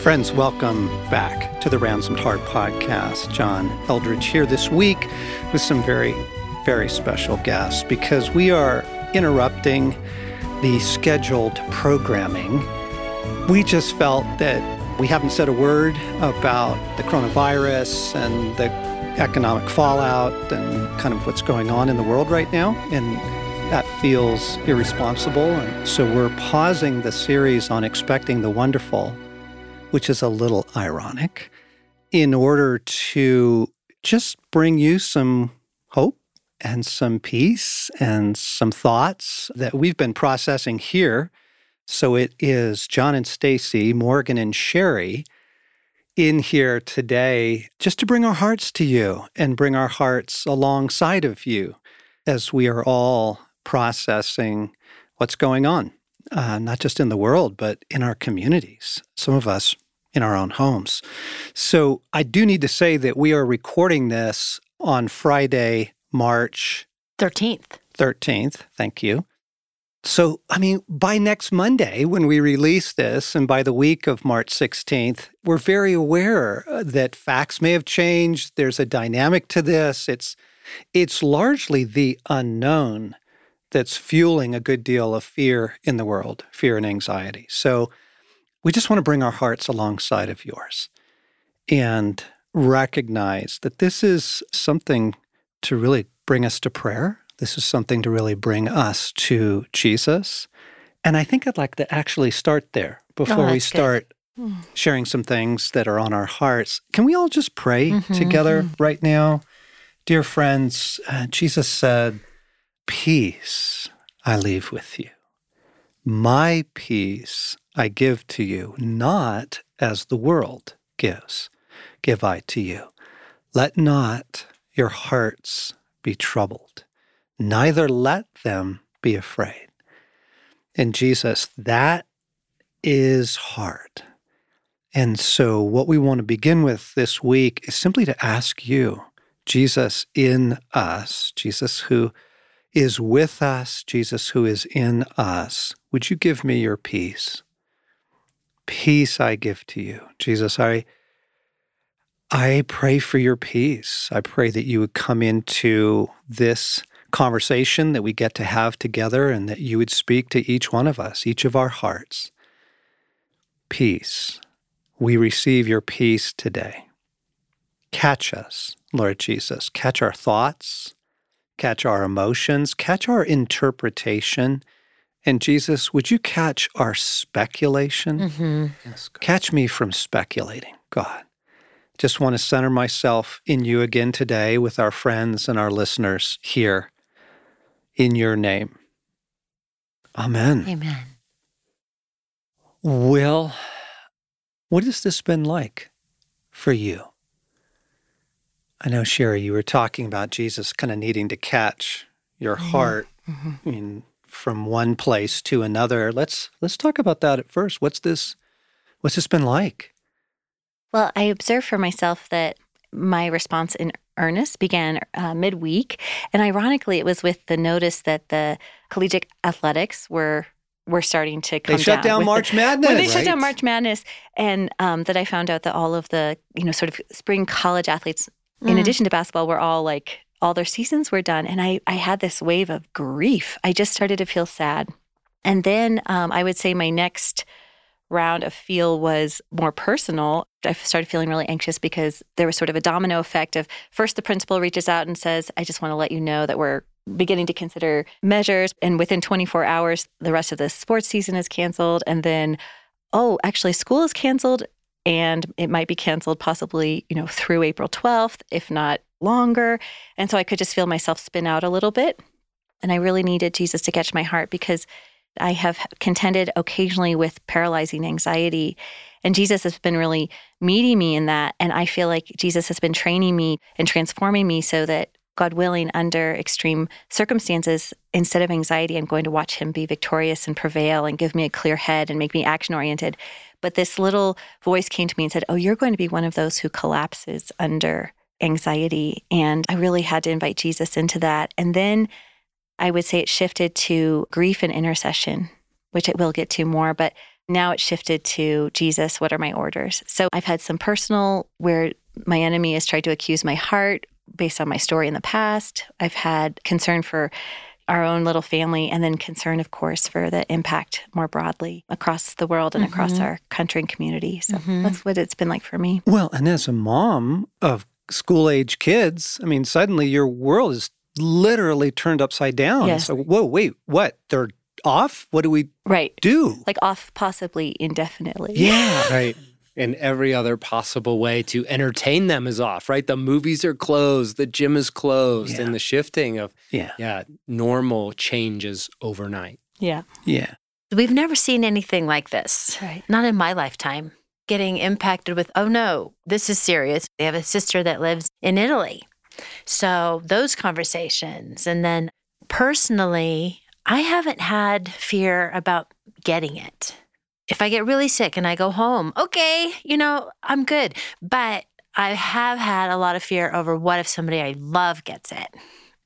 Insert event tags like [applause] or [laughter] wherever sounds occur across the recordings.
Friends, welcome back to the Ransomed Heart podcast. John Eldredge here this week with some very, very special guests because we are interrupting the scheduled programming. We just felt that we haven't said a word about the coronavirus and the economic fallout and kind of what's going on in the world right now. And that feels irresponsible. And so we're pausing the series on expecting the wonderful which is a little ironic, in order to just bring you some hope and some peace and some thoughts that we've been processing here. So it is John and Stasi, Morgan and Sherry in here today just to bring our hearts to you and bring our hearts alongside of you as we are all processing what's going on uh, not just in the world, but in our communities, some of us in our own homes. So I do need to say that we are recording this on Friday, March 13th. 13th. Thank you. So, I mean, by next Monday, when we release this, and by the week of March 16th, we're very aware uh, that facts may have changed. There's a dynamic to this. It's, it's largely the unknown that's fueling a good deal of fear in the world, fear and anxiety. So we just want to bring our hearts alongside of yours and recognize that this is something to really bring us to prayer. This is something to really bring us to Jesus. And I think I'd like to actually start there before oh, we start good. sharing some things that are on our hearts. Can we all just pray mm-hmm, together mm-hmm. right now? Dear friends, uh, Jesus said, Peace I leave with you. My peace I give to you, not as the world gives, give I to you. Let not your hearts be troubled, neither let them be afraid. And Jesus, that is hard. And so, what we want to begin with this week is simply to ask you, Jesus in us, Jesus who is with us, Jesus who is in us, would you give me your peace? Peace I give to you. Jesus, I I pray for your peace. I pray that you would come into this conversation that we get to have together and that you would speak to each one of us, each of our hearts. Peace. We receive your peace today. Catch us, Lord Jesus. Catch our thoughts, catch our emotions, catch our interpretation. And Jesus, would you catch our speculation? Mm-hmm. Yes, catch me from speculating, God. Just want to center myself in you again today with our friends and our listeners here in your name. Amen. Amen. Well, what has this been like for you? I know, Sherry, you were talking about Jesus kind of needing to catch your mm-hmm. heart mm-hmm. in, from one place to another. Let's let's talk about that at first. What's this? What's this been like? Well, I observed for myself that my response in earnest began uh, midweek, and ironically, it was with the notice that the collegiate athletics were were starting to come they shut down, down March the, Madness. [laughs] When they right? shut down March Madness, and um, that I found out that all of the you know sort of spring college athletes in mm. addition to basketball, were all like all their seasons were done. And I, I had this wave of grief. I just started to feel sad. And then um, I would say my next round of feel was more personal. I started feeling really anxious because there was sort of a domino effect of first the principal reaches out and says, I just want to let you know that we're beginning to consider measures. And within 24 hours, the rest of the sports season is canceled. And then, oh, actually, school is canceled and it might be canceled possibly, you know, through April 12th, if not longer. And so I could just feel myself spin out a little bit. And I really needed Jesus to catch my heart because I have contended occasionally with paralyzing anxiety. And Jesus has been really meeting me in that. And I feel like Jesus has been training me and transforming me so that God willing, under extreme circumstances, instead of anxiety, I'm going to watch him be victorious and prevail and give me a clear head and make me action oriented. But this little voice came to me and said, Oh, you're going to be one of those who collapses under anxiety. And I really had to invite Jesus into that. And then I would say it shifted to grief and intercession, which I will get to more. But Now it shifted to Jesus, what are my orders? So I've had some personal where my enemy has tried to accuse my heart based on my story in the past. I've had concern for our own little family, and then concern, of course, for the impact more broadly across the world and mm-hmm. across our country and community. So mm-hmm. that's what it's been like for me. Well, and as a mom of school age kids, I mean, suddenly your world is literally turned upside down. Yes. So, whoa, wait, what? They're off? What do we right. do? Like off possibly indefinitely. Yeah. right and every other possible way to entertain them is off, right? The movies are closed, the gym is closed, yeah. and the shifting of yeah. yeah, normal changes overnight. Yeah. Yeah. We've never seen anything like this. Right. Not in my lifetime. Getting impacted with, oh no, this is serious. They have a sister that lives in Italy. So those conversations. And then personally, I haven't had fear about getting it if I get really sick and I go home, okay, you know, I'm good. But I have had a lot of fear over what if somebody I love gets it.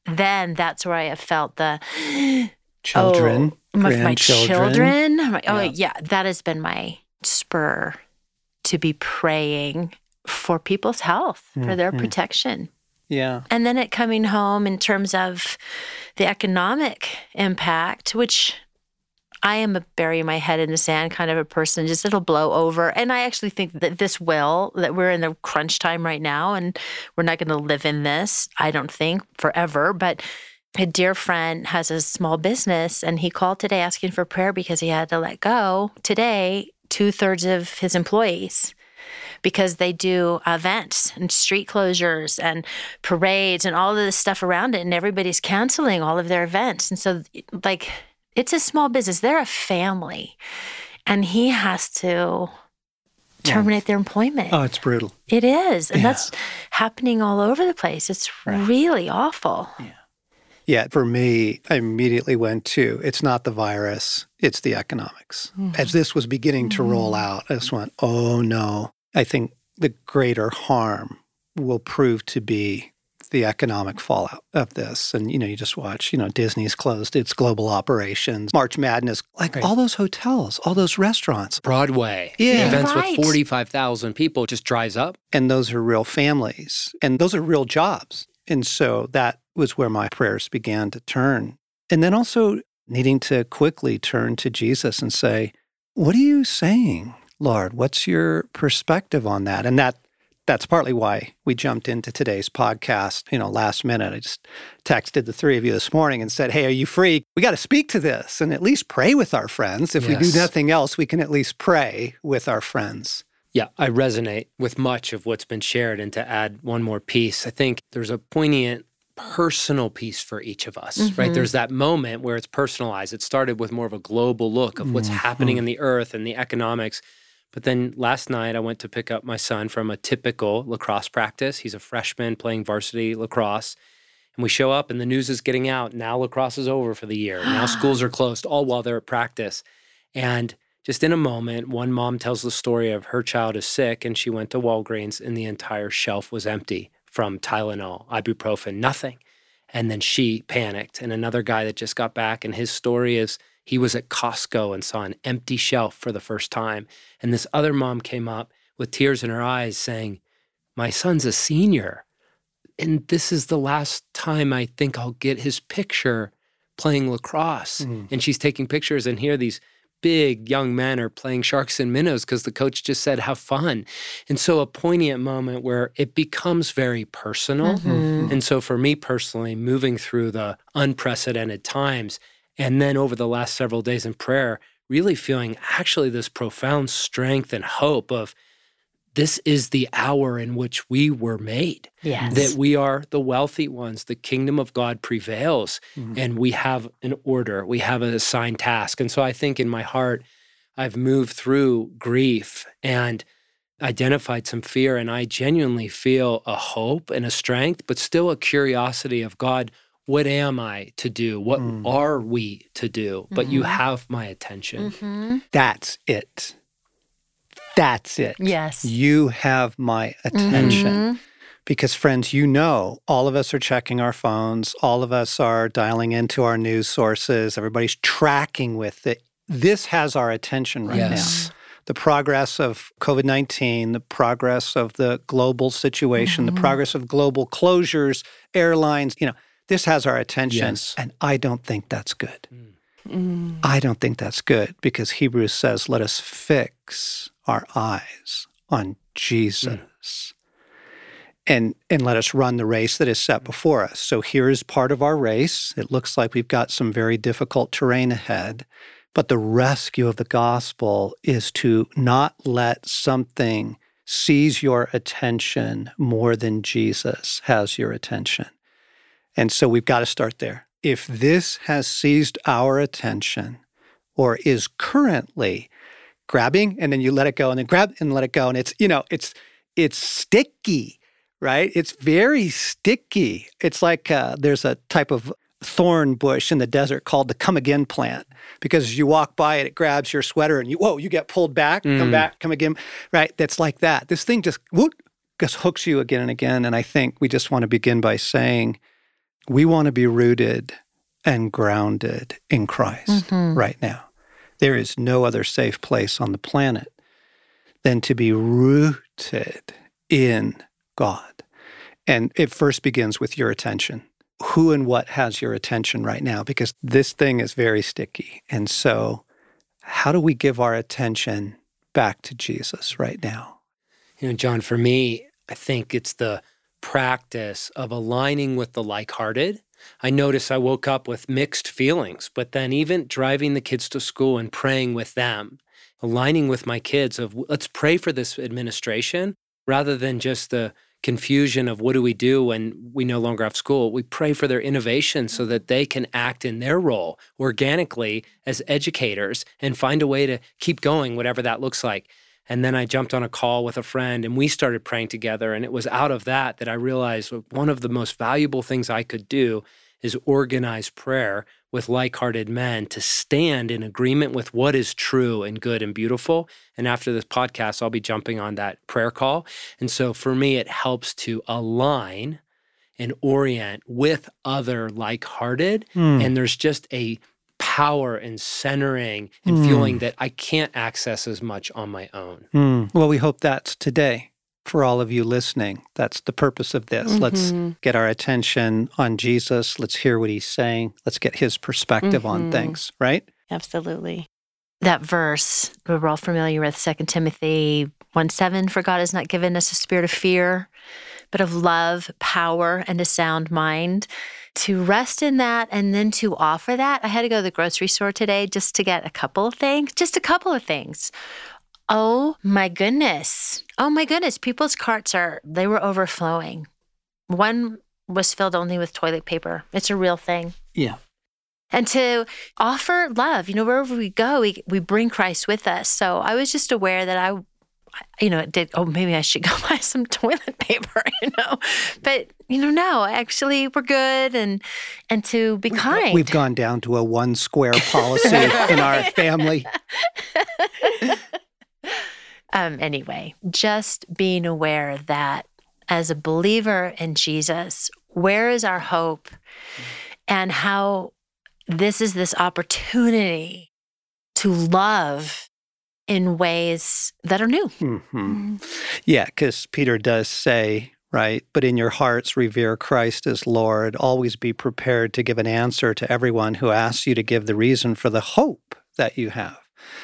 Then that's where I have felt the [gasps] children, oh, my, my children. oh yeah. yeah, that has been my spur to be praying for people's health, mm-hmm. for their mm-hmm. protection. Yeah. And then it coming home in terms of the economic impact, which I am a bury my head in the sand kind of a person. Just it'll blow over. And I actually think that this will, that we're in the crunch time right now and we're not going to live in this, I don't think, forever. But a dear friend has a small business and he called today asking for prayer because he had to let go today two thirds of his employees because they do events and street closures and parades and all of this stuff around it and everybody's canceling all of their events and so like it's a small business. They're a family. And he has to terminate yeah. their employment. Oh, it's brutal. It is. And yeah. that's happening all over the place. It's right. really awful. Yeah. Yeah, for me, I immediately went to it's not the virus, it's the economics. Mm-hmm. As this was beginning to roll mm-hmm. out, I just went, oh no. I think the greater harm will prove to be the economic fallout of this. And, you know, you just watch, you know, Disney's closed its global operations, March Madness, like right. all those hotels, all those restaurants. Broadway. Yeah. Events right. with 45,000 people just dries up. And those are real families and those are real jobs. And so that was where my prayers began to turn. And then also needing to quickly turn to Jesus and say, What are you saying, Lord? What's your perspective on that? And that that's partly why we jumped into today's podcast, you know, last minute. I just texted the three of you this morning and said, Hey, are you free? We got to speak to this and at least pray with our friends. If yes. we do nothing else, we can at least pray with our friends. Yeah, I resonate with much of what's been shared. And to add one more piece, I think there's a poignant personal piece for each of us, mm-hmm. right? There's that moment where it's personalized. It started with more of a global look of what's mm-hmm. happening in the earth and the economics. But then last night, I went to pick up my son from a typical lacrosse practice. He's a freshman playing varsity lacrosse. And we show up, and the news is getting out. Now lacrosse is over for the year. Now [gasps] schools are closed, all while they're at practice. And just in a moment, one mom tells the story of her child is sick, and she went to Walgreens, and the entire shelf was empty from Tylenol, ibuprofen, nothing. And then she panicked. And another guy that just got back, and his story is he was at Costco and saw an empty shelf for the first time. And this other mom came up with tears in her eyes saying, My son's a senior. And this is the last time I think I'll get his picture playing lacrosse. Mm. And she's taking pictures, and here these big young men are playing sharks and minnows because the coach just said, have fun. And so a poignant moment where it becomes very personal. Mm-hmm. And so for me personally, moving through the unprecedented times, and then over the last several days in prayer, really feeling actually this profound strength and hope of this is the hour in which we were made. Yes. That we are the wealthy ones. The kingdom of God prevails mm-hmm. and we have an order, we have an assigned task. And so I think in my heart, I've moved through grief and identified some fear, and I genuinely feel a hope and a strength, but still a curiosity of God, what am I to do? What mm. are we to do? But mm-hmm. you have my attention. Mm-hmm. That's it. That's it. Yes. You have my attention. Mm-hmm. Because, friends, you know, all of us are checking our phones, all of us are dialing into our news sources, everybody's tracking with it. this has our attention right yes. now. The progress of COVID 19, the progress of the global situation, Mhm. the progress of global closures, airlines, you know, this has our attention. Yes. And I don't think that's good. Mm. I don't think that's good because Hebrews says, let us fix our eyes on Jesus. And, and let us run the race that is set before us. So here is part of our race. It looks like we've got some very difficult terrain ahead. But the rescue of the gospel is to not let something seize your attention more than Jesus has your attention. And so we've got to start there. If this has seized our attention or is currently grabbing and then you let it go and then grab and let it go and it's you know it's it's sticky right it's very sticky it's like uh, there's a type of thorn bush in the desert called the come again plant because as you walk by it it grabs your sweater and you whoa you get pulled back come Mm. back come again right that's like that this thing just whoop, just hooks you again and again and i think we just want to begin by saying we want to be rooted and grounded in christ Mhm. right now there is no other safe place on the planet than to be rooted in God. And it first begins with your attention. Who and what has your attention right now? Because this thing is very sticky. And so, how do we give our attention back to Jesus right now? You know, John, for me, I think it's the practice of aligning with the like hearted. I notice I woke up with mixed feelings, but then even driving the kids to school and praying with them, aligning with my kids of let's pray for this administration rather than just the confusion of what do we do when we no longer have school. We pray for their innovation so that they can act in their role organically as educators and find a way to keep going, whatever that looks like. And then I jumped on a call with a friend and we started praying together. And it was out of that that I realized one of the most valuable things I could do is organize prayer with like hearted men to stand in agreement with what is true and good and beautiful. And after this podcast, I'll be jumping on that prayer call. And so for me, it helps to align and orient with other like hearted. Hmm. And there's just a power and centering and Mm. feeling that I can't access as much on my own. Hmm. Well, we hope that's today for all of you listening. That's the purpose of this. Let's Mhm. get our attention on Jesus. Let's hear what he's saying. Let's get his perspective on Mhm. things, right? Absolutely. that verse we're all familiar with 2 timothy 1 7 for god has not given us a spirit of fear but of love power and a sound mind to rest in that and then to offer that i had to go to the grocery store today just to get a couple of things just a couple of things oh my goodness oh my goodness people's carts are they were overflowing one was filled only with toilet paper it's a real thing Yeah. and to offer love. You know, wherever we go, we, we bring Christ with us. So I was just aware that I, you know, it did, oh, maybe I should [laughs] go buy some toilet paper, [laughs] you know, but, you know, no, actually we're good. And, and to be kind. We've gone down to a one square policy [laughs] in our family. um, anyway, just being aware that as a believer in Jesus, where is our hope and how this is this opportunity to love in ways that are new. hmm Yeah, because Peter does say, right, but in your hearts revere Christ as Lord. Always be prepared to give an answer to everyone who asks you to give the reason for the hope that you have.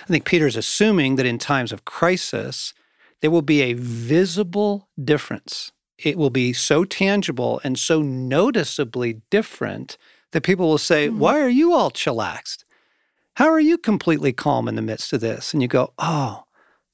I think Peter's assuming that in times of crisis, there will be a visible difference. It will be so tangible and so noticeably different that people will say, Mhm. Why are you all chillaxed? How are you completely calm in the midst of this? And you go, Oh,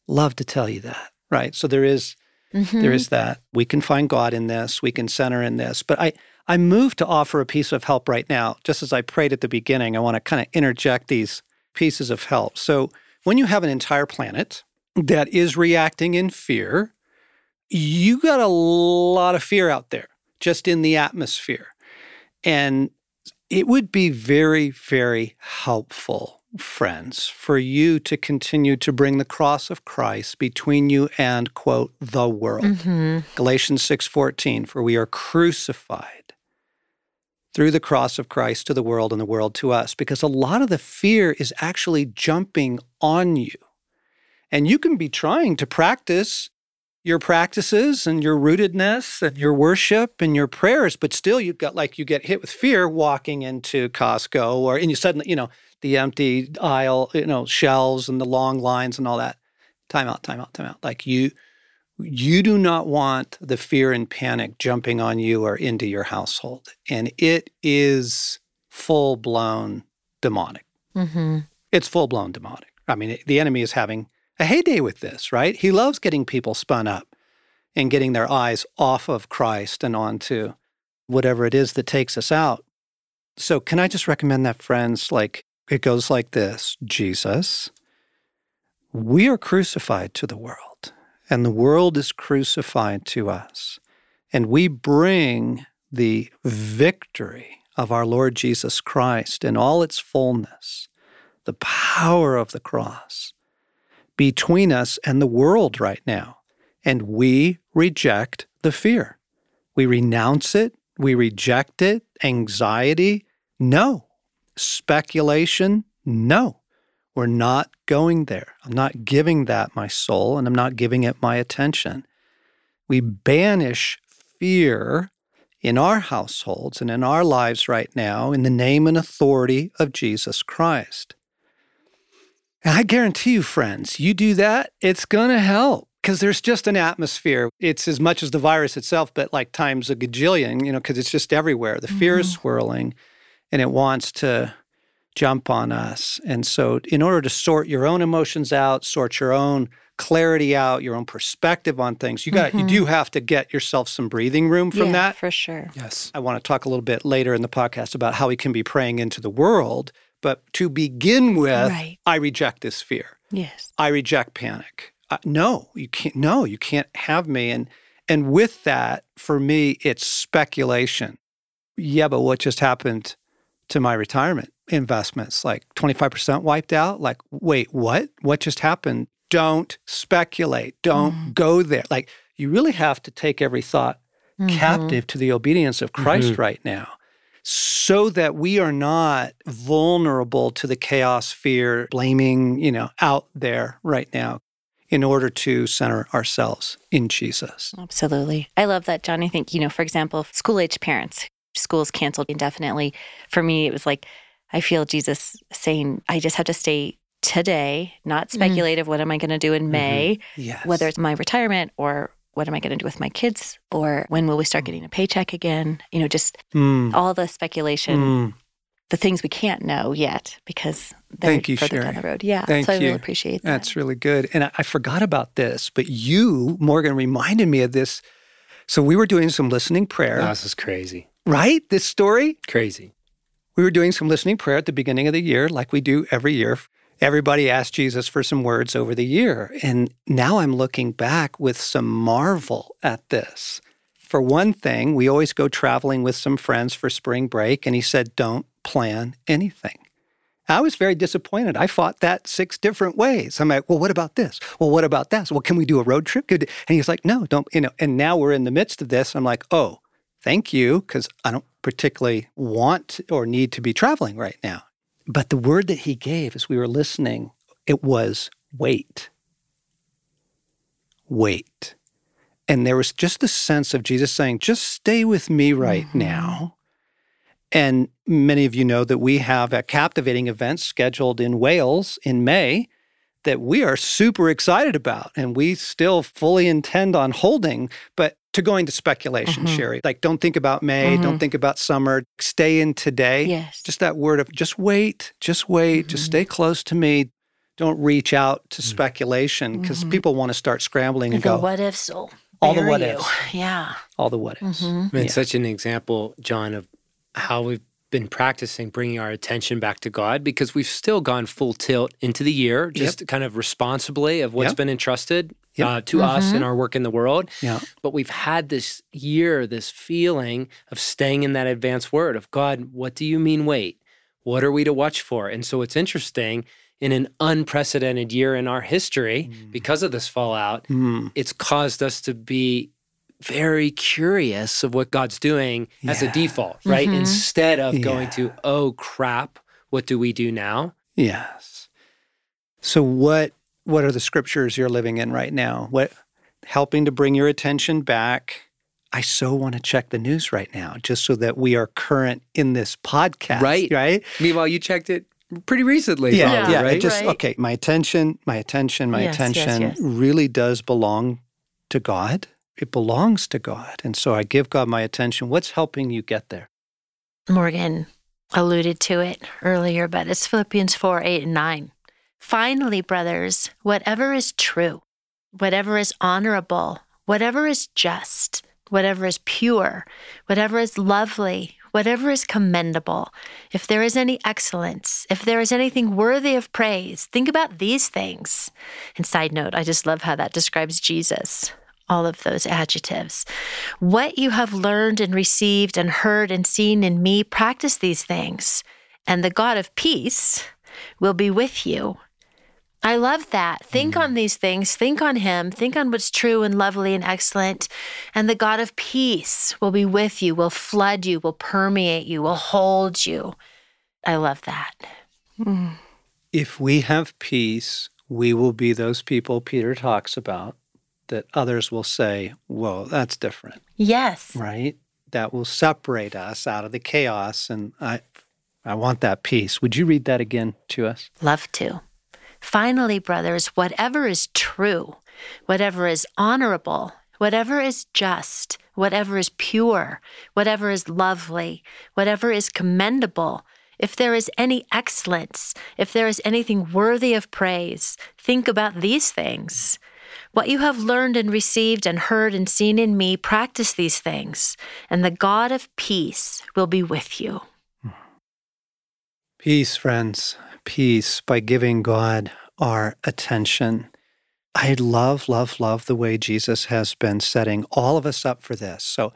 love to tell you that. Right. So there is Mhm. there is that. We can find God in this, we can center in this. But I I move to offer a piece of help right now. Just as I prayed at the beginning, I want to kind of interject these pieces of help. So when you have an entire planet that is reacting in fear, you got a lot of fear out there just in the atmosphere. And it would be very, very helpful, friends, for you to continue to bring the cross of Christ between you and, quote, the world. Mhm. Galatians 6:14, for we are crucified through the cross of Christ to the world and the world to us because a lot of the fear is actually jumping on you. And you can be trying to practice your practices and your rootedness and your worship and your prayers, but still you've got like you get hit with fear walking into Costco or and you suddenly, you know, the empty aisle, you know, shelves and the long lines and all that. Time out, time out, time out. Like you you do not want the fear and panic jumping on you or into your household. And it is full blown demonic. Mm-hmm. It's full blown demonic. I mean, the enemy is having a heyday with this, right? He loves getting people spun up and getting their eyes off of Christ and onto whatever it is that takes us out. So, can I just recommend that, friends? Like, it goes like this Jesus, we are crucified to the world and the world is crucified to us. And we bring the victory of our Lord Jesus Christ in all its fullness, the power of the cross, between us and the world right now. And we reject the fear. We renounce it. We reject it. Anxiety? No. Speculation? No. We're not going there. I'm not giving that my soul and I'm not giving it my attention. We banish fear in our households and in our lives right now in the name and authority of Jesus Christ. And I guarantee you, friends, you do that, it's going to help because there's just an atmosphere. It's as much as the virus itself, but like times a gajillion, you know, because it's just everywhere. The fear is mm-hmm. swirling and it wants to jump on us. And so, in order to sort your own emotions out, sort your own clarity out, your own perspective on things, you got mm-hmm. you do have to get yourself some breathing room from yeah, that. For sure. Yes. I want to talk a little bit later in the podcast about how we can be praying into the world, but to begin with, right. I reject this fear. Yes. I reject panic. Uh, no, you can't no, you can't have me and and with that, for me, it's speculation. Yeah, but what just happened to my retirement? investments, like 25% wiped out. Like, wait, what? What just happened? Don't speculate. Don't mm go there. Like, you really have to take every thought mm-hmm. captive to the obedience of Christ mm-hmm. right now so that we are not vulnerable to the chaos, fear, blaming, you know, out there right now in order to center ourselves in Jesus. Absolutely. I love that, John. I think, you know, for example, school age parents, schools canceled indefinitely. For me, it was like, I feel Jesus saying, I just have to stay today, not mm-hmm. speculative. Mm. What am I going to do in mm-hmm. May? Yes. Whether it's my retirement or what am I going to do with my kids or when will we start getting a paycheck again? You know, just mm. all the speculation, mm. the things we can't know yet because they're Thank you, further Sherry. down the road. Yeah. Thank so you. Really appreciate that. That's really good. And I, I forgot about this, but you, Morgan, reminded me of this. So we were doing some listening prayer. Oh, this is crazy. Right? This story? Crazy we were doing some listening prayer at the beginning of the year, like we do every year. Everybody asked Jesus for some words over the year. And now I'm looking back with some marvel at this. For one thing, we always go traveling with some friends for spring break, and he said, Don't plan anything. I was very disappointed. I fought that six different ways. I'm like, well, what about this? Well, what about that? Well, can we do a road trip? And he's like, no, don't, you know. And now we're in the midst of this. I'm like, oh, thank you, because I don't particularly want or need to be traveling right now. But the word that he gave as we were listening, it was wait. Wait. And there was just the sense of Jesus saying, just stay with me right mm-hmm. now. And many of you know that we have a captivating event scheduled in Wales in May that we are super excited about and we still fully intend on holding. But to go into speculation, mm-hmm. Sherry. Like, don't think about May, mm-hmm. don't think about summer. Stay in today. Yes. Just that word of just wait, just wait, mm-hmm. just stay close to me. Don't reach out to mm-hmm. speculation because mm-hmm. people want to start scrambling and the go. What if so? all the what you. ifs. Yeah. All the what ifs. Mm-hmm. It's yeah. such an example, John, of how we've been practicing bringing our attention back to God because we've still gone full tilt into the year, just yep. kind of responsibly of what's yep. been entrusted yep. uh, to mm-hmm. us in our work in the world. Yeah. But we've had this year, this feeling of staying in that advanced word of God, what do you mean wait? What are we to watch for? And so it's interesting in an unprecedented year in our history, mm. because of this fallout, mm. it's caused us to be very curious of what God's doing as a default, right? Mhm. Instead of going to, oh crap, what do we do now? Yes. So what what are the scriptures you're living in right now? What helping to bring your attention back? I so want to check the news right now just so that we are current in this podcast. Right. Right? Meanwhile, you checked it pretty recently, Yeah. probably, Yeah. right? Just Right. okay, my attention, my attention, my Yes, yes, attention yes. really does belong to God. It belongs to God. And so I give God my attention. What's helping you get there? Morgan alluded to it earlier, but it's Philippians 4 8 and 9. Finally, brothers, whatever is true, whatever is honorable, whatever is just, whatever is pure, whatever is lovely, whatever is commendable, if there is any excellence, if there is anything worthy of praise, think about these things. And side note, I just love how that describes Jesus. All of those adjectives. What you have learned and received and heard and seen in me, practice these things, and the God of peace will be with you. I love that. Think mm. on these things, think on Him, think on what's true and lovely and excellent, and the God of peace will be with you, will flood you, will permeate you, will hold you. I love that. Mm. If we have peace, we will be those people Peter talks about that others will say, Whoa, that's different. Yes. right? That will separate us out of the chaos. And I, I want that peace. Would you read that again to us? Love to. Finally, brothers, whatever is true, whatever is honorable, whatever is just, whatever is pure, whatever is lovely, whatever is commendable, if there is any excellence, if there is anything worthy of praise, think about these things. What you have learned and received and heard and seen in me, practice these things, and the God of peace will be with you. Peace, friends. Peace by giving God our attention. I love, love, love the way Jesus has been setting all of us up for this. So,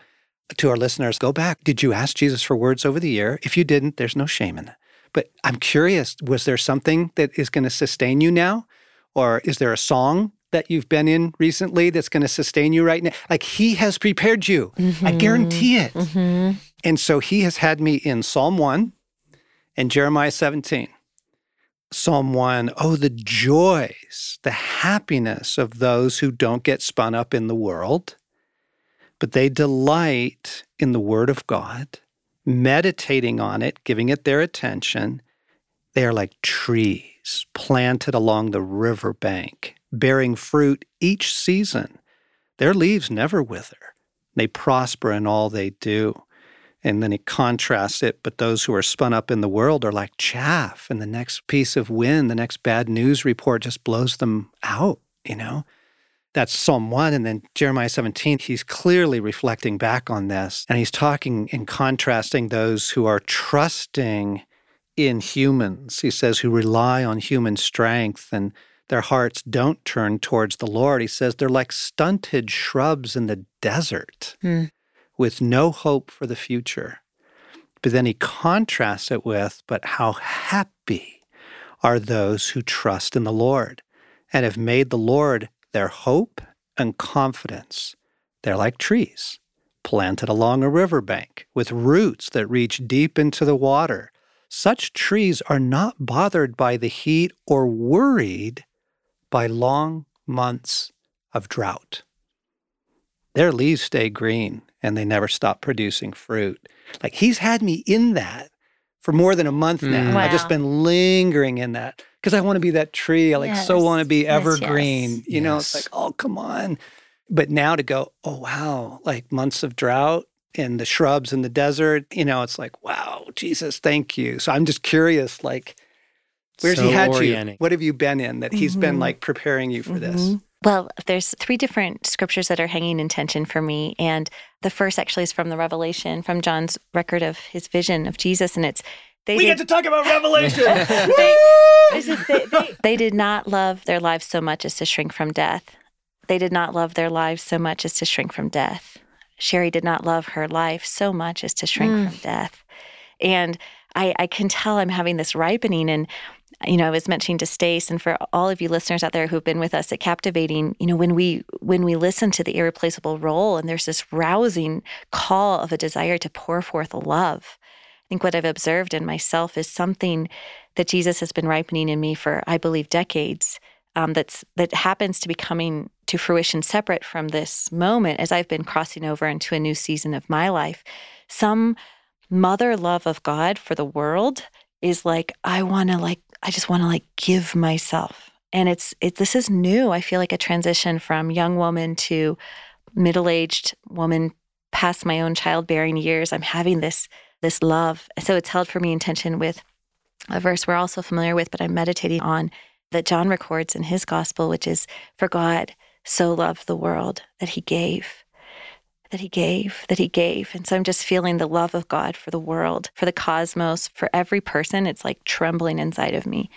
to our listeners, go back. Did you ask Jesus for words over the year? If you didn't, there's no shame in that. But I'm curious was there something that is going to sustain you now? Or is there a song that you've been in recently that's going to sustain you right now? Like he has prepared you. I guarantee it. Mm-hmm. And so he has had me in Psalm 1 and Jeremiah 17. Psalm 1, oh, the joys, the happiness of those who don't get spun up in the world, but they delight in the word of God, meditating on it, giving it their attention. They are like trees planted along the river bank, bearing fruit each season. Their leaves never wither. They prosper in all they do. And then he contrasts it, but those who are spun up in the world are like chaff, and the next piece of wind, the next bad news report just blows them out, you know? That's Psalm 1. And then Jeremiah 17, he's clearly reflecting back on this. And he's talking and contrasting those who are trusting in humans. He says, who rely on human strength and their hearts don't turn towards the Lord. He says they're like stunted shrubs in the desert Hmm. with no hope for the future. But then he contrasts it with, but how happy are those who trust in the Lord and have made the Lord their hope and confidence. They're like trees planted along a riverbank with roots that reach deep into the water. Such trees are not bothered by the heat or worried by long months of drought. Their leaves stay green and they never stop producing fruit. Like he's had me in that for more than a month now. Mm. I've just been lingering in that because I want to be that tree. I like so want to be Yes, yes. evergreen. You know, it's like, oh, come on. But now to go, oh, wow, like months of drought and the shrubs in the desert, you know, it's like, wow, Jesus, thank you. So I'm just curious, like, where's So he had orienting. you? What have you been in that he's been Mhm. like preparing you for this? Mhm. Well, there's three different scriptures that are hanging in tension for me. And the first actually is from the Revelation, from John's record of his vision of Jesus. And it's, they We did, get to talk about Revelation. [laughs] they, they, they, they- they did not love their lives so much as to shrink from death. They did not love their lives so much as to shrink from death. Sherry did not love her life so much as to shrink Mm. from death. And I, I can tell I'm having this ripening. And you know, I was mentioning to Stace and for all of you listeners out there who've been with us at Captivating, you know, when we when we listen to the irreplaceable role and there's this rousing call of a desire to pour forth love. I think what I've observed in myself is something that Jesus has been ripening in me for, I believe, decades. Um, that's that happens to be coming to fruition separate from this moment as I've been crossing over into a new season of my life. Some mother love of God for the world is like I want to like I just want to like give myself. And it's it this is new. I feel like a transition from young woman to middle-aged woman past my own childbearing years. I'm having this this love. So it's held for me in tension with a verse we're also familiar with, but I'm meditating on that John records in his gospel, which is for God so loved the world that he gave that he gave, that he gave. And so I'm just feeling the love of God for the world, for the cosmos, for every person. It's like trembling inside of me.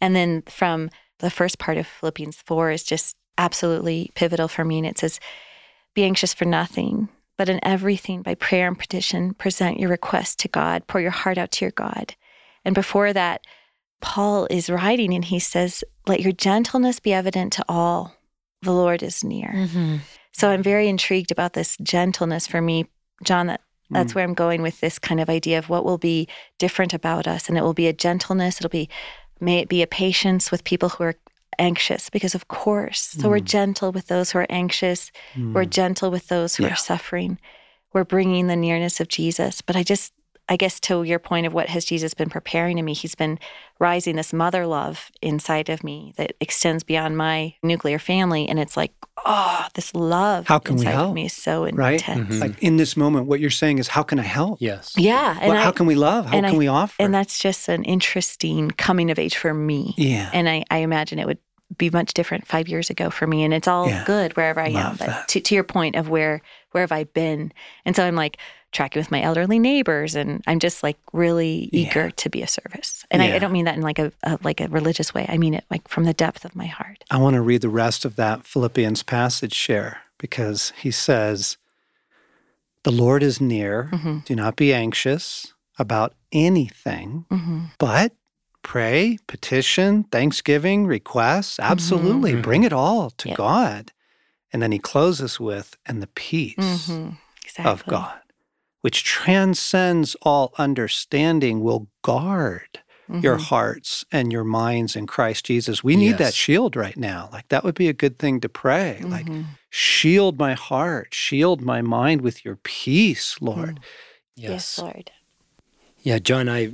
And then from the first part of Philippians 4 is just absolutely pivotal for me. And it says, Be anxious for nothing, but in everything, by prayer and petition, present your request to God, pour your heart out to your God. And before that, Paul is writing and he says, Let your gentleness be evident to all. The Lord is near. Mm-hmm. So I'm very intrigued about this gentleness for me, John. That that's mm. where I'm going with this kind of idea of what will be different about us, and it will be a gentleness. It'll be may it be a patience with people who are anxious, because of course. So mm. we're gentle with those who are anxious. Mm. We're gentle with those who yeah. are suffering. We're bringing the nearness of Jesus. But I just I guess to your point of what has Jesus been preparing in me, he's been rising this mother love inside of me that extends beyond my nuclear family. And it's like, oh, this love how can inside we help? of me is so right? intense. Mm-hmm. Like in this moment, what you're saying is, how can I help? Yes. Yeah. And well, I, how can we love? How can I, we offer? And that's just an interesting coming of age for me. Yeah. And I, I imagine it would be much different five years ago for me. And it's all yeah. good wherever I love am. But to, to your point of where where have I been? And so I'm like, tracking with my elderly neighbors and i'm just like really yeah. eager to be a service and yeah. I, I, don't mean that in like a, a, like a religious way i mean it like from the depth of my heart i want to read the rest of that philippians passage share because he says the lord is near mm-hmm. do not be anxious about anything mm-hmm. but pray petition thanksgiving requests mm-hmm. absolutely mm-hmm. bring it all to yep. god and then he closes with and the peace mm-hmm. exactly. of god which transcends all understanding, will guard mm-hmm. your hearts and your minds in Christ Jesus. We need yes. that shield right now. Like that would be a good thing to pray. Mm-hmm. Like, shield my heart, shield my mind with your peace, Lord. Mm. Yes. yes, Lord. Yeah, John, I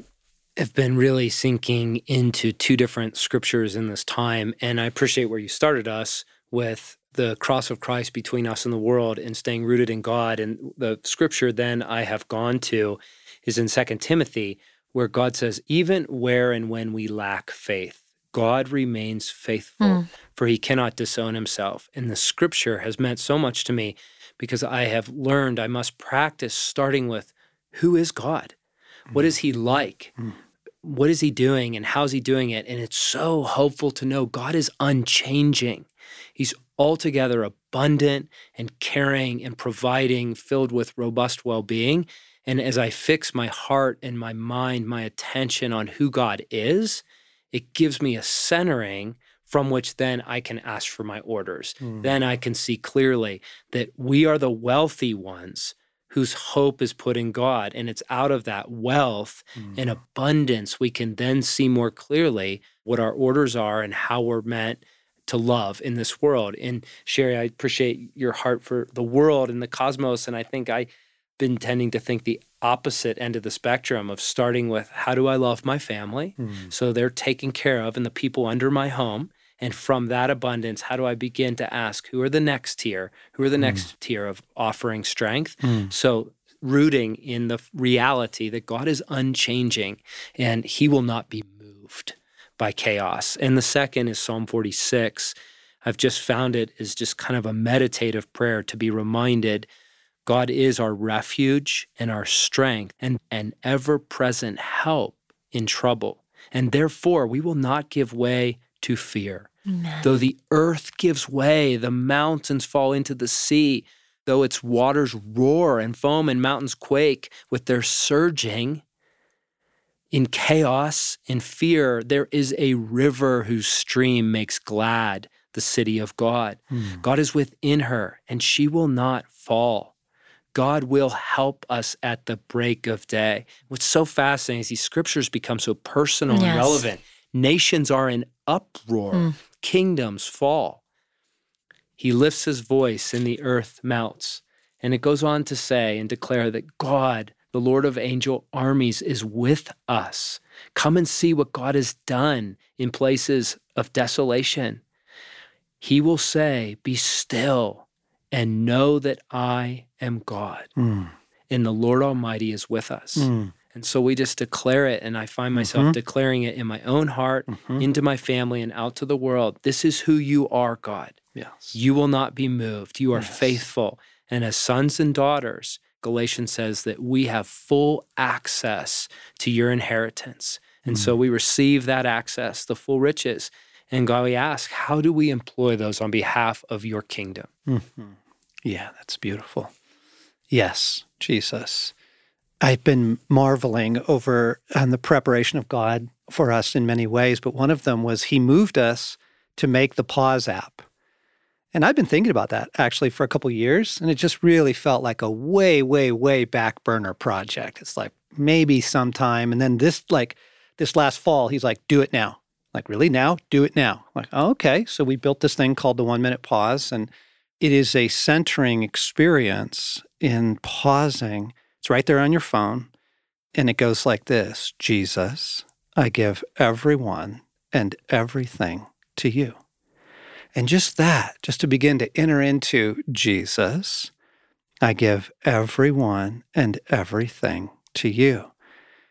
have been really sinking into two different scriptures in this time. And I appreciate where you started us with the cross of Christ between us and the world and staying rooted in God. And the scripture then I have gone to is in Second Timothy, where God says, even where and when we lack faith, God remains faithful, mm. for he cannot disown himself. And the scripture has meant so much to me because I have learned I must practice starting with who is God? Mm. What is he like? Mm. What is he doing and how's he doing it? And it's so hopeful to know God is unchanging. He's altogether abundant and caring and providing, filled with robust well being. And as I fix my heart and my mind, my attention on who God is, it gives me a centering from which then I can ask for my orders. Mm. Then I can see clearly that we are the wealthy ones whose hope is put in God. And it's out of that wealth mm. and abundance we can then see more clearly what our orders are and how we're meant to love in this world. And Sherry, I appreciate your heart for the world and the cosmos. And I think I've been tending to think the opposite end of the spectrum of starting with how do I love my family? Mm. So they're taken care of and the people under my home. And from that abundance, how do I begin to ask who are the next tier? Who are the mm. next tier of offering strength? Mm. So rooting in the reality that God is unchanging and he will not be moved by chaos. And the second is Psalm 46. I've just found it is just kind of a meditative prayer to be reminded God is our refuge and our strength and an ever present help in trouble. And therefore, we will not give way to fear. Amen. Though the earth gives way, the mountains fall into the sea, though its waters roar and foam and mountains quake with their surging, In chaos, in fear, there is a river whose stream makes glad the city of God. Mm. God is within her, and she will not fall. God will help us at the break of day. What's so fascinating is these scriptures become so personal yes. and relevant. Nations are in uproar, mm. kingdoms fall. He lifts his voice, and the earth melts. And it goes on to say and declare that God, the Lord of angel armies, is with us. Come and see what God has done in places of desolation. He will say, Be still and know that I am God. Mm. And the Lord Almighty is with us. Mm. And so we just declare it. And I find myself mm-hmm. declaring it in my own heart, mm-hmm. into my family, and out to the world. This is who you are, God. Yes. You will not be moved. You are yes. faithful. And as sons and daughters, Galatians says that we have full access to your inheritance. And mm. so we receive that access, the full riches. And God, we ask, how do we employ those on behalf of your kingdom? Mm-hmm. Yeah, that's beautiful. Yes, Jesus. I've been marveling over on the preparation of God for us in many ways, but one of them was He moved us to make the Pause app. And I've been thinking about that actually for a couple years, and it just really felt like a way, way, way back burner project. It's like maybe sometime, and then this like this last fall, he's like, "Do it now." Like, really now? Do it now. I'm like, oh, okay. So we built this thing called the one minute pause, and it is a centering experience in pausing. It's right there on your phone, and it goes like this Jesus, I give everyone and everything to you. And just that, just to begin to enter into Jesus, I give everyone and everything to you.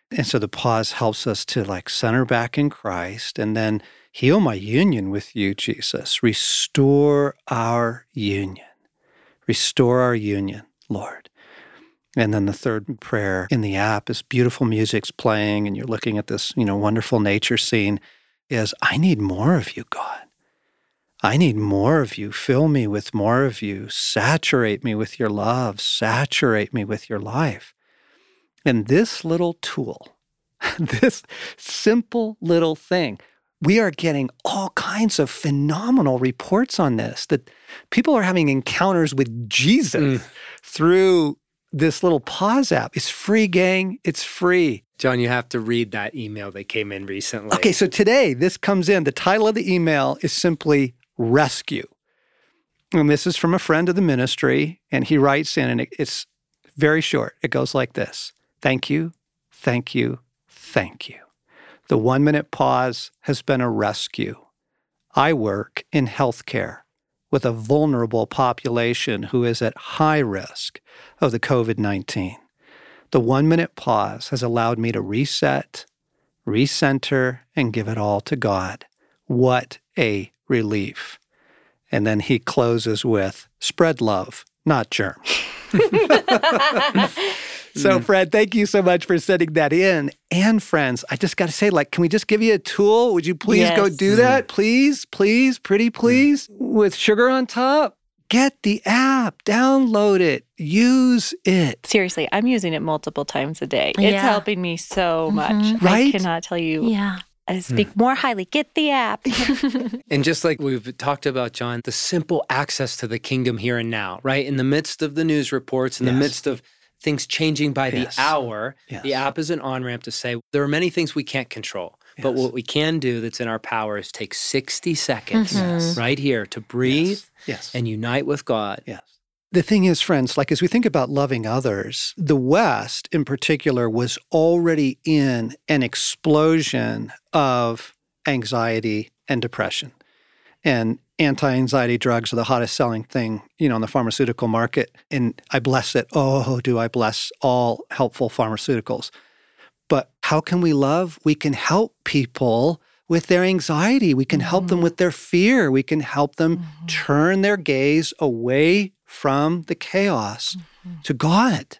And so the pause helps us to like center back in Christ and then heal my union with you, Jesus. Restore our union. Restore our union, Lord. And then the third prayer in the app is beautiful music's playing and you're looking at this, you know, wonderful nature scene is I need more of you, God. I need more of you. Fill me with more of you. Saturate me with your love. Saturate me with your life. And this little tool, [laughs] this simple little thing, we are getting all kinds of phenomenal reports on this that people are having encounters with Jesus mm. through this little pause app. It's free, gang. It's free. John, you have to read that email that came in recently. Okay, so today this comes in. The title of the email is simply rescue. And this is from a friend of the ministry, and he writes in, and it's very short. It goes like this Thank you, thank you, thank you. The one minute pause has been a rescue. I work in healthcare with a vulnerable population who is at high risk of the COVID 19. The one minute pause has allowed me to reset, recenter, and give it all to God. What a relief. And then he closes with spread love, not germs. [laughs] so, mm. Fred, thank you so much for sending that in. And friends, I just got to say, like, can we just give you a tool? Would you please yes. go do mm-hmm. that? Please, please, pretty mm. please, with sugar on top? Get the app, download it, use it. Seriously, I'm using it multiple times a day. Yeah. It's helping me so much. Mm-hmm. Right? I cannot tell you yeah. I speak mm. more highly. Get the app. [laughs] [laughs] and just like we've talked about, John, the simple access to the kingdom here and now, right? In the midst of the news reports, in yes. the midst of things changing by yes. the hour, yes. the app is an on ramp to say there are many things we can't control. But what we can do that's in our power is take 60 seconds mm-hmm. right here to breathe and unite with God. Yes. The thing is, friends, like as we think about loving others, the West in particular was already in an explosion of anxiety and depression. And anti-anxiety drugs are the hottest selling thing, you know, in the pharmaceutical market. And I bless it. Oh, do I bless all helpful pharmaceuticals. But how can we love? We can help people with their anxiety. We can help them mm-hmm. with their fear. We can help them mm-hmm. turn their gaze away from the chaos mm-hmm. to God,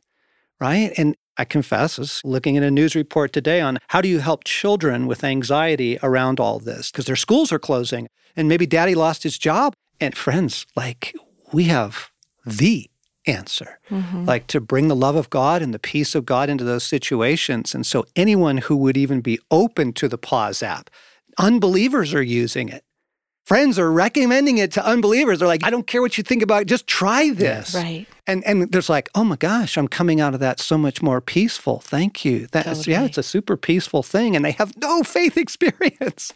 right? And I confess, I was looking at a news report today on how do you help children with anxiety around all this because their schools are closing and maybe daddy lost his job. And friends, like we have the answer, mm-hmm. like to bring the love of God and the peace of God into those situations. And so, anyone who would even be open to the Pause app, unbelievers are using it friends are recommending it to unbelievers. They're like, I don't care what you think about it, just try this. Right. And and there's like, oh my gosh, I'm coming out of that so much more peaceful. Thank you. That's totally. yeah, it's a super peaceful thing. And they have no [laughs] faith experience.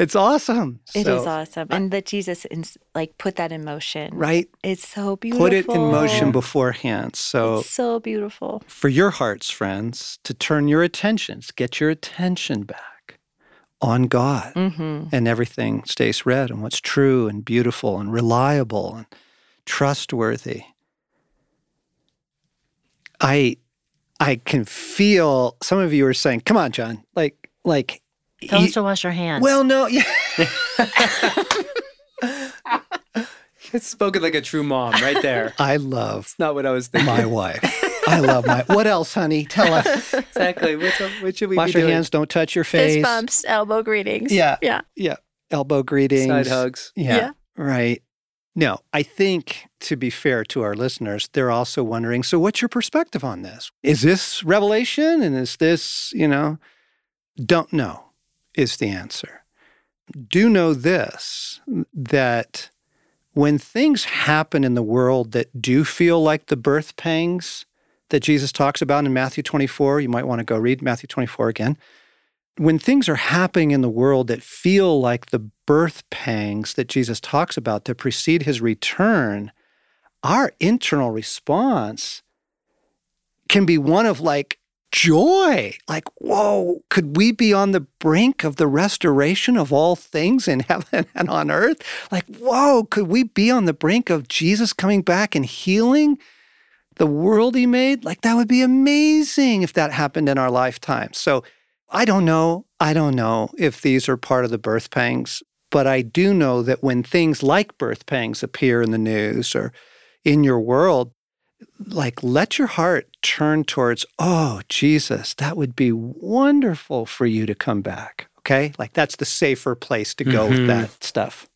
It's awesome. It so, is awesome. And that Jesus like put that in motion. Right. It's so beautiful. Put it in motion beforehand. So it's so beautiful. For your hearts, friends, to turn your attentions, get your attention back on God mm-hmm. and everything stays red and what's true and beautiful and reliable and trustworthy. I I can feel some of you are saying, "Come on, John, like like." Tell us to wash our hands. Well, no, yeah. [laughs] it's spoken like a true mom, right there. I love It's not what I was thinking. My wife. I love my. What else, honey? Tell us. exactly. What's, what should we Wash your doing? hands. Don't touch your face. Fist bumps. Elbow greetings. Yeah. Yeah. Yeah. Elbow greetings. Side hugs. Yeah. yeah. Right. No, I think to be fair to our listeners, they're also wondering so, what's your perspective on this? Is this revelation? And is this, you know, don't know is the answer. Do know this that when things happen in the world that do feel like the birth pangs that Jesus talks about in Matthew 24. You might want to go read Matthew 24 again. When things are happening in the world that feel like the birth pangs that Jesus talks about to precede his return, our internal response can be one of like joy. Like, whoa, could we be on the brink of the restoration of all things in [laughs] heaven and on earth? Like, whoa, could we be on the brink of Jesus coming back and healing? The world he made, like that would be amazing if that happened in our lifetime. So I don't know. I don't know if these are part of the birth pangs, but I do know that when things like birth pangs appear in the news or in your world, like let your heart turn towards, oh, Jesus, that would be wonderful for you to come back. Okay. Like that's the safer place to go mm-hmm. with that stuff.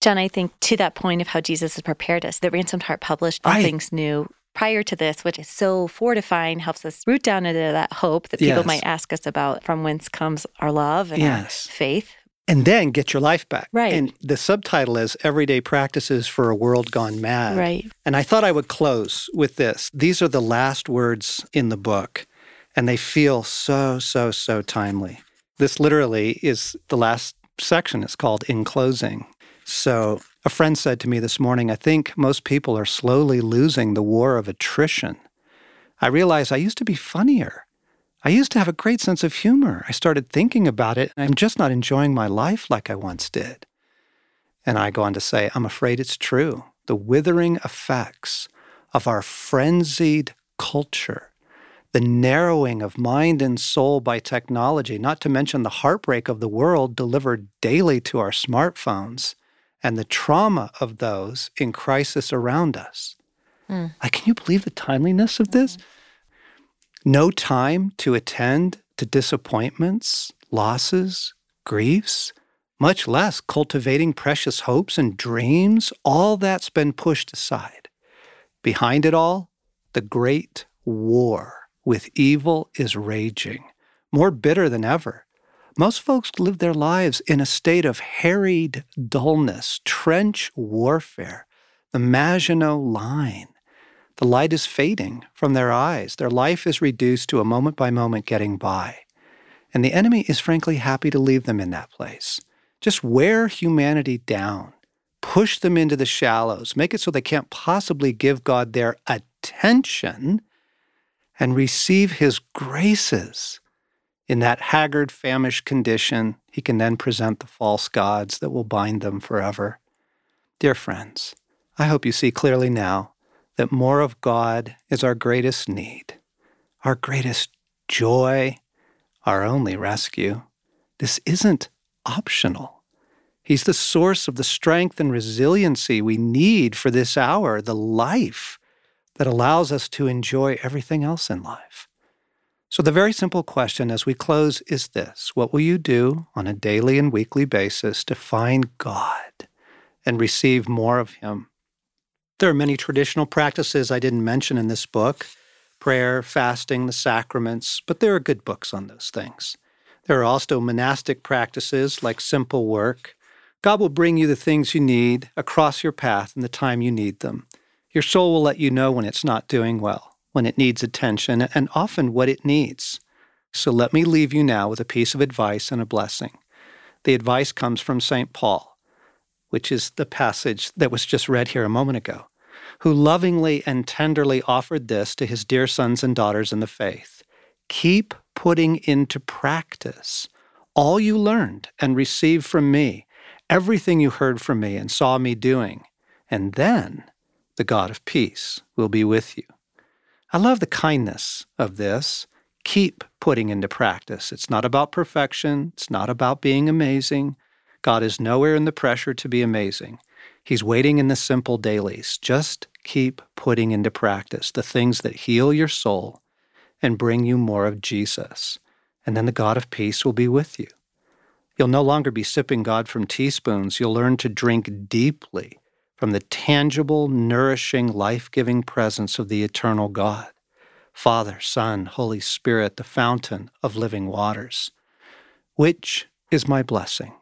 John, I think to that point of how Jesus has prepared us, that Ransomed Heart published All right. Things New prior to this, which is so fortifying, helps us root down into that hope that people yes. might ask us about from whence comes our love and yes. our faith. And then get your life back. Right. And the subtitle is Everyday Practices for a World Gone Mad. Right. And I thought I would close with this. These are the last words in the book, and they feel so, so, so timely. This literally is the last section. It's called In Closing. So a friend said to me this morning, I think most people are slowly losing the war of attrition. I realize I used to be funnier. I used to have a great sense of humor. I started thinking about it, and I'm just not enjoying my life like I once did. And I go on to say, I'm afraid it's true. The withering effects of our frenzied culture, the narrowing of mind and soul by technology, not to mention the heartbreak of the world delivered daily to our smartphones, and the trauma of those in crisis around us. Mm. Like, can you believe the timeliness of this? No time to attend to disappointments, losses, griefs, much less cultivating precious hopes and dreams. All that's been pushed aside. Behind it all, the great war with evil is raging, more bitter than ever. Most folks live their lives in a state of harried dullness, trench warfare, the Maginot Line. The light is fading from their eyes. Their life is reduced to a moment by moment getting by. And the enemy is frankly happy to leave them in that place. Just wear humanity down, push them into the shallows, make it so they can't possibly give God their attention and receive his graces in that haggard, famished condition, he can then present the false gods that will bind them forever. Dear friends, I hope you see clearly now that more of God is our greatest need, our greatest joy, our only rescue. This isn't optional. He's the source of the strength and resiliency we need for this hour, the life that allows us to enjoy everything else in life. So, the very simple question as we close is this What will you do on a daily and weekly basis to find God and receive more of Him? There are many traditional practices I didn't mention in this book prayer, fasting, the sacraments, but there are good books on those things. There are also monastic practices like simple work. God will bring you the things you need across your path in the time you need them. Your soul will let you know when it's not doing well, when it needs attention, and often what it needs. So let me leave you now with a piece of advice and a blessing. The advice comes from St. Paul, which is the passage that was just read here a moment ago, who lovingly and tenderly offered this to his dear sons and daughters in the faith. Keep putting into practice all you learned and received from me, everything you heard from me and saw me doing, and then the God of peace will be with you. I love the kindness of this. Keep putting into practice. It's not about perfection, it's not about being amazing. God is nowhere in the pressure to be amazing. He's waiting in the simple dailies. Just keep putting into practice the things that heal your soul and bring you more of Jesus. And then the God of peace will be with you. You'll no longer be sipping God from teaspoons. You'll learn to drink deeply from the tangible, nourishing, life giving presence of the eternal God Father, Son, Holy Spirit, the fountain of living waters. Which is my blessing?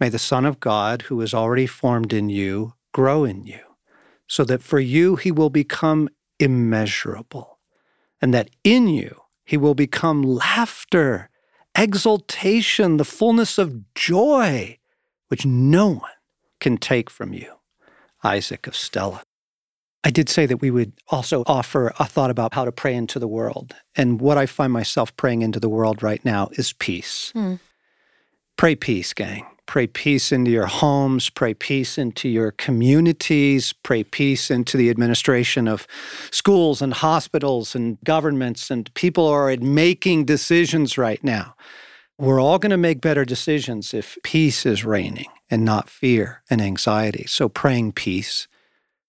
May the Son of God, who is already formed in you, grow in you, so that for you he will become immeasurable and that in you he will become laughter, exultation, the fullness of joy, which no one can take from you. Isaac of Stella. I did say that we would also offer a thought about how to pray into the world. And what I find myself praying into the world right now is peace. Mm. Pray peace, gang. Pray peace into your homes, pray peace into your communities, pray peace into the administration of schools and hospitals and governments. And people are making decisions right now. We're all going to make better decisions if peace is reigning and not fear and anxiety. So praying peace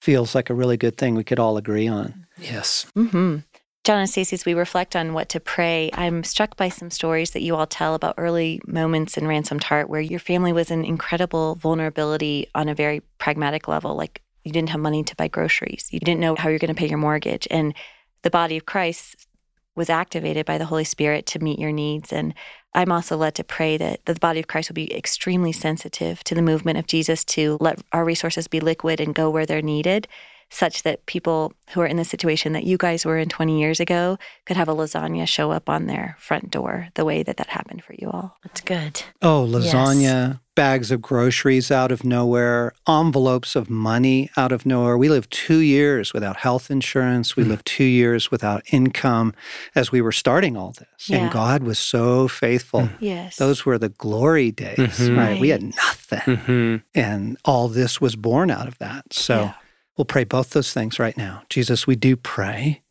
feels like a really good thing we could all agree on. Yes. Mm-hmm. John and Stasi, as we reflect on what to pray, I'm struck by some stories that you all tell about early moments in Ransomed Heart where your family was in incredible vulnerability on a very pragmatic level. Like you didn't have money to buy groceries, you didn't know how you're going to pay your mortgage. And the body of Christ was activated by the Holy Spirit to meet your needs. And I'm also led to pray that the body of Christ will be extremely sensitive to the movement of Jesus to let our resources be liquid and go where they're needed such that people who are in the situation that you guys were in 20 years ago could have a lasagna show up on their front door the way that that happened for you all. That's good. Oh, lasagna, yes. Bags of groceries out of nowhere, envelopes of money out of nowhere. We lived two years without health insurance. We mm. lived two years without income as we were starting all this. Yeah. And God was so faithful. Mm. Yes. Those were the glory days, mm-hmm. right? We had nothing. Mm-hmm. And all this was born out of that. So, yeah. We'll pray both those things right now. Jesus, we do pray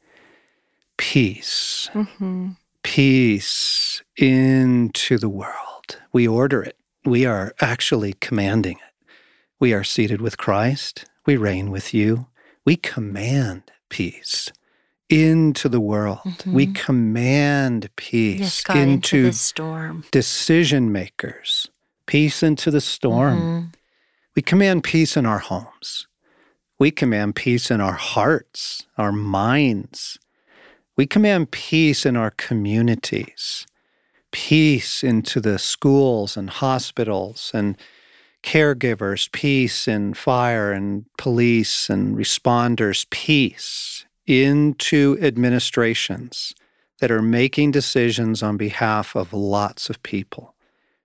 peace, mm-hmm. peace into the world. We order it. We are actually commanding it. We are seated with Christ. We reign with you. We command peace into the world. Mm-hmm. We command peace yes, God, into, into the storm. Decision makers, peace into the storm. Mm-hmm. We command peace in our homes. We command peace in our hearts, our minds. We command peace in our communities, peace into the schools and hospitals and caregivers, peace in fire and police and responders, peace into administrations that are making decisions on behalf of lots of people.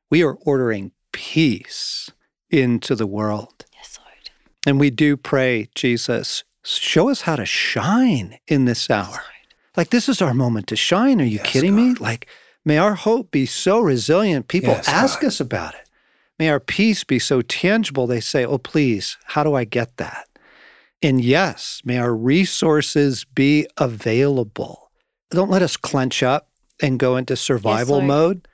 We are ordering peace into the world. Yes, Lord. And we do pray, Jesus, show us how to shine in this hour. Like, this is our moment to shine. Are you yes, kidding God. me? Like, may our hope be so resilient, people yes, ask God. us about it. May our peace be so tangible, they say, Oh, please, how do I get that? And yes, may our resources be available. Don't let us clench up and go into survival yes, mode.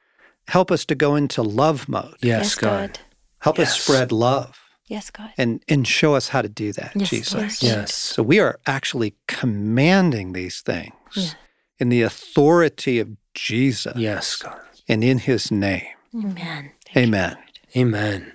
Help us to go into love mode. Yes, God. Help us spread love. Yes, God. And and show us how to do that, yes, Jesus. Yes. So we are actually commanding these things yes. in the authority of Jesus. Yes, God. And in his name. Amen. Amen. Amen.